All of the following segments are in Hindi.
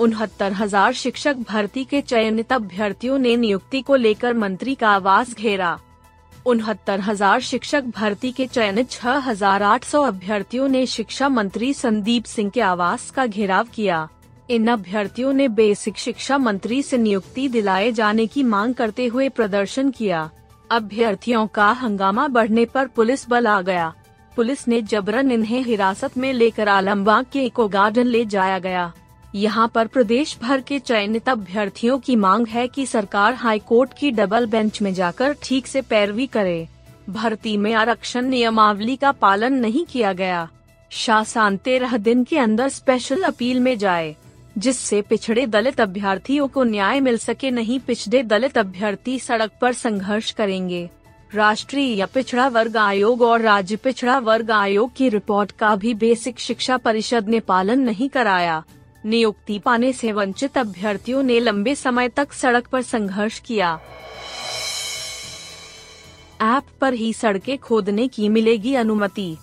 उनहत्तर हज़ार शिक्षक भर्ती के चयनित अभ्यर्थियों ने नियुक्ति को लेकर मंत्री का आवास घेरा। उनहत्तर हज़ार शिक्षक भर्ती के चयनित छह हज़ार आठ सौ अभ्यर्थियों ने शिक्षा मंत्री संदीप सिंह के आवास का घेराव किया। इन अभ्यर्थियों ने बेसिक शिक्षा मंत्री से नियुक्ति दिलाए जाने की मांग करते हुए प्रदर्शन किया। अभ्यर्थियों का हंगामा बढ़ने पर पुलिस बल आ गया। पुलिस ने जबरन इन्हें हिरासत में लेकर आलमबाग के इको गार्डन ले जाया गया। यहाँ पर प्रदेश भर के चयनित अभ्यर्थियों की मांग है कि सरकार हाई कोर्ट की डबल बेंच में जाकर ठीक से पैरवी करे। भर्ती में आरक्षण नियमावली का पालन नहीं किया गया। शासन तेरह दिन के अंदर स्पेशल अपील में जाए, जिससे पिछड़े दलित अभ्यर्थियों को न्याय मिल सके नहीं पिछड़े दलित अभ्यर्थी सड़क पर संघर्ष करेंगे। राष्ट्रीय पिछड़ा वर्ग आयोग और राज्य पिछड़ा वर्ग आयोग की रिपोर्ट का भी बेसिक शिक्षा परिषद ने पालन नहीं कराया। नियुक्ति पाने से वंचित अभ्यर्थियों ने लंबे समय तक सड़क पर संघर्ष किया। ऐप पर ही सड़कें खोदने की मिलेगी अनुमति।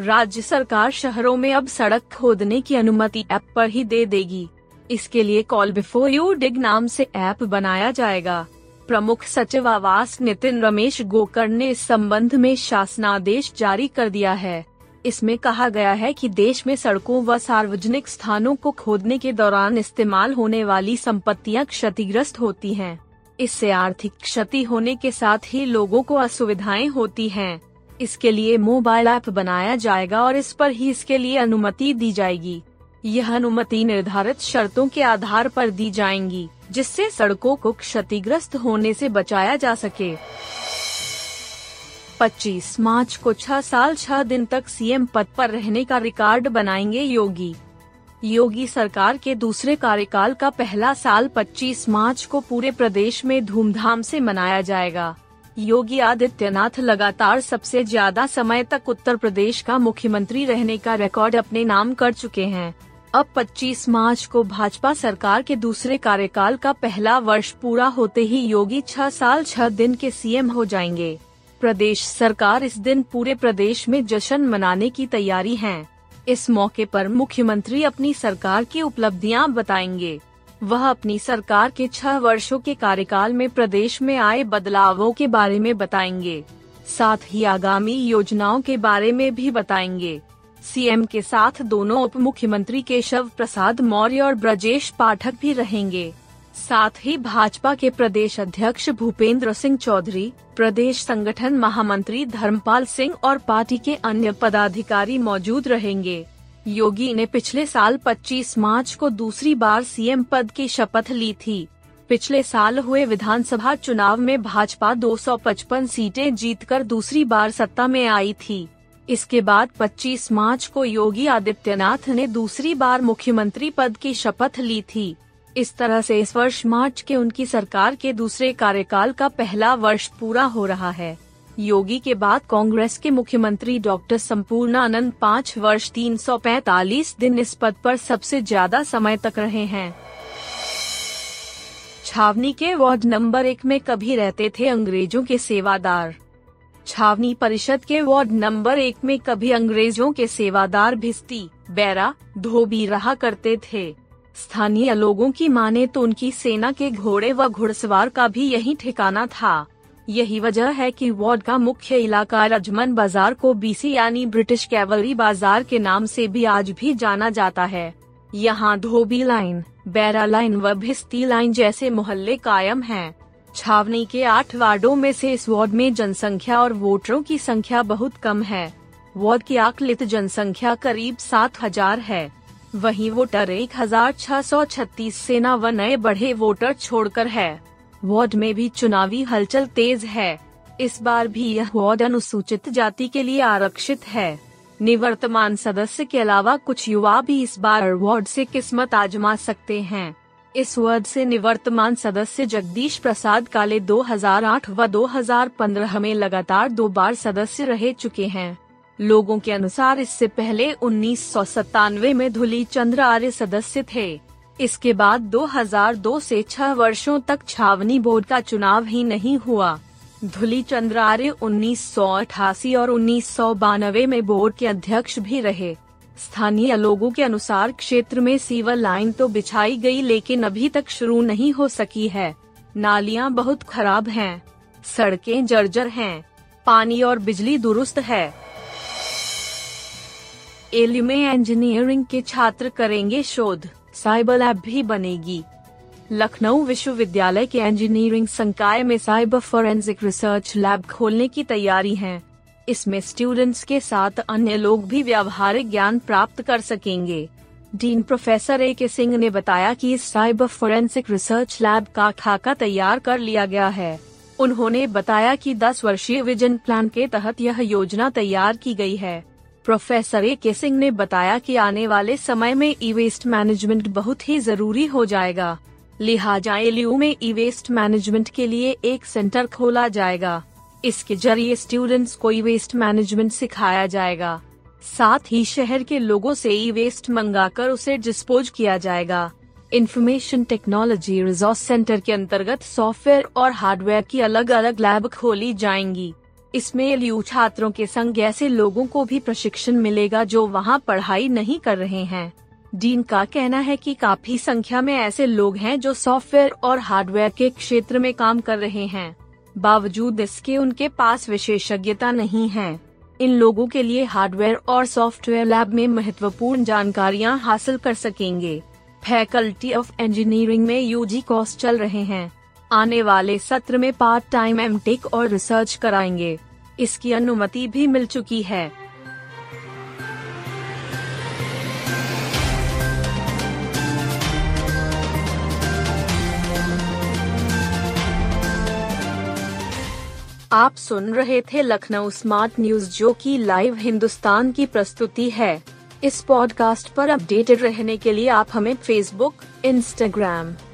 राज्य सरकार शहरों में अब सड़क खोदने की अनुमति ऐप पर ही दे देगी। इसके लिए कॉल बिफोर यू डिग नाम से ऐप बनाया जाएगा। प्रमुख सचिव आवास नितिन रमेश गोकर ने इस संबंध में शासनादेश जारी कर दिया है। इसमें कहा गया है कि देश में सड़कों व सार्वजनिक स्थानों को खोदने के दौरान इस्तेमाल होने वाली संपत्तियाँ क्षतिग्रस्त होती हैं। इससे आर्थिक क्षति होने के साथ ही लोगों को असुविधाएँ होती हैं। इसके लिए मोबाइल ऐप बनाया जाएगा और इस पर ही इसके लिए अनुमति दी जाएगी यह अनुमति निर्धारित शर्तों के आधार पर दी जाएँगी, जिससे सड़कों को क्षतिग्रस्त होने से बचाया जा सके 25 मार्च को छह साल छह दिन तक सीएम पद पर रहने का रिकॉर्ड बनाएँगे योगी। योगी सरकार के दूसरे कार्यकाल का पहला साल 25 मार्च को पूरे प्रदेश में धूमधाम से मनाया जाएगा। योगी आदित्यनाथ लगातार सबसे ज़्यादा समय तक उत्तर प्रदेश का मुख्यमंत्री रहने का रिकॉर्ड अपने नाम कर चुके हैं। अब 25 मार्च को भाजपा सरकार के दूसरे कार्यकाल का पहला वर्ष पूरा होते ही योगी छह साल छह दिन के सीएम हो जाएँगे। प्रदेश सरकार इस दिन पूरे प्रदेश में जश्न मनाने की तैयारी है। इस मौके पर मुख्यमंत्री अपनी सरकार की उपलब्धियाँ बताएँगे। वह अपनी सरकार के छह वर्षों के कार्यकाल में प्रदेश में आए बदलावों के बारे में बताएँगे। साथ ही आगामी योजनाओं के बारे में भी बताएँगे। सीएम के साथ दोनों उप मुख्यमंत्री केशव प्रसाद मौर्य और ब्रजेश पाठक भी रहेंगे। साथ ही भाजपा के प्रदेश अध्यक्ष भूपेंद्र सिंह चौधरी, प्रदेश संगठन महामंत्री धर्मपाल सिंह और पार्टी के अन्य पदाधिकारी मौजूद रहेंगे। योगी ने पिछले साल 25 मार्च को दूसरी बार सीएम पद की शपथ ली थी। पिछले साल हुए विधानसभा चुनाव में भाजपा 255 सीटें जीतकर दूसरी बार सत्ता में आई थी। इसके बाद 25 मार्च को योगी आदित्यनाथ ने दूसरी बार मुख्यमंत्री पद की शपथ ली थी। इस तरह से इस वर्ष मार्च के उनकी सरकार के दूसरे कार्यकाल का पहला वर्ष पूरा हो रहा है। योगी के बाद कांग्रेस के मुख्यमंत्री डॉक्टर संपूर्णानंद पाँच वर्ष 345 दिन इस पद पर सबसे ज़्यादा समय तक रहे हैं। छावनी के वार्ड नंबर एक में कभी रहते थे अंग्रेज़ों के सेवादार। छावनी परिषद के वार्ड नंबर एक में कभी अंग्रेज़ों के सेवादार भिस्ती, बैरा, धोबी रहा करते थे। स्थानीय लोगों की माने तो उनकी सेना के घोड़े व घुड़सवार का भी यही ठिकाना था। यही वजह है कि वार्ड का मुख्य इलाका रजमन बाज़ार को बीसी यानी ब्रिटिश कैवलरी बाज़ार के नाम से भी आज भी जाना जाता है। यहाँ धोबी लाइन, बैरा लाइन व भिस्ती लाइन जैसे मोहल्ले कायम हैं। छावनी के आठ वार्डो में से इस वार्ड में जनसंख्या और वोटरों की संख्या बहुत कम है। वार्ड की आकलित जनसंख्या करीब सात हज़ार है। वहीं वोटर एक हज़ार छह सौ छत्तीस सेना व नए बढ़े वोटर छोड़कर है। वार्ड में भी चुनावी हलचल तेज है। इस बार भी यह वार्ड अनुसूचित जाति के लिए आरक्षित है। निवर्तमान सदस्य के अलावा कुछ युवा भी इस बार वार्ड से किस्मत आजमा सकते हैं। इस वार्ड से निवर्तमान सदस्य जगदीश प्रसाद काले 2008 व 2015 में लगातार दो बार सदस्य रह चुके हैं। लोगों के अनुसार इससे पहले उन्नीस सौ सतानवे में धुली चंद्र आर्य सदस्य थे। इसके बाद 2002 से छह वर्षों तक छावनी बोर्ड का चुनाव ही नहीं हुआ। धुली चंद्र आर्य उन्नीस सौ अठासी और उन्नीस सौ बानवे में बोर्ड के अध्यक्ष भी रहे। स्थानीय लोगों के अनुसार क्षेत्र में सीवर लाइन तो बिछाई गई लेकिन अभी तक शुरू नहीं हो सकी है। नालियाँ बहुत खराब हैं, सड़कें जर्जर हैं, पानी और बिजली दुरुस्त है। एलयू में इंजीनियरिंग के छात्र करेंगे शोध। साइबर लैब भी बनेगी। लखनऊ विश्वविद्यालय के इंजीनियरिंग संकाय में साइबर फोरेंसिक रिसर्च लैब खोलने की तैयारी है। इसमें स्टूडेंट्स के साथ अन्य लोग भी व्यावहारिक ज्ञान प्राप्त कर सकेंगे। डीन प्रोफेसर ए के सिंह ने बताया कि इस साइबर फोरेंसिक रिसर्च लैब का खाका तैयार कर लिया गया है। उन्होंने बताया कि 10 वर्षीय विजन प्लान के तहत यह योजना तैयार की गई है। प्रोफेसर ए के सिंह ने बताया कि आने वाले समय में ई वेस्ट मैनेजमेंट बहुत ही ज़रूरी हो जाएगा। लिहाजा एलयू में ई वेस्ट मैनेजमेंट के लिए एक सेंटर खोला जाएगा। इसके ज़रिए स्टूडेंट्स को ई वेस्ट मैनेजमेंट सिखाया जाएगा। साथ ही शहर के लोगों से ई वेस्ट मंगाकर उसे डिस्पोज किया जाएगा। इंफॉर्मेशन टेक्नोलॉजी रिसोर्स सेंटर के अंतर्गत सॉफ्टवेयर और हार्डवेयर की अलग अलग लैब खोली जाएँगी। इसमें एलयू छात्रों के संग ऐसे लोगों को भी प्रशिक्षण मिलेगा जो वहाँ पढ़ाई नहीं कर रहे हैं। डीन का कहना है कि काफ़ी संख्या में ऐसे लोग हैं जो सॉफ्टवेयर और हार्डवेयर के क्षेत्र में काम कर रहे हैं। बावजूद इसके उनके पास विशेषज्ञता नहीं है। इन लोगों के लिए हार्डवेयर और सॉफ्टवेयर लैब में महत्वपूर्ण जानकारियाँ हासिल कर सकेंगे। फैकल्टी ऑफ़ इंजीनियरिंग में यूजी कोर्स चल रहे हैं। आने वाले सत्र में पार्ट टाइम एम और रिसर्च कराएँगे। इसकी अनुमति भी मिल चुकी है। आप सुन रहे थे लखनऊ स्मार्ट न्यूज़ जो की लाइव हिंदुस्तान की प्रस्तुति है। इस पॉडकास्ट पर अपडेटेड रहने के लिए आप हमें फेसबुक इंस्टाग्राम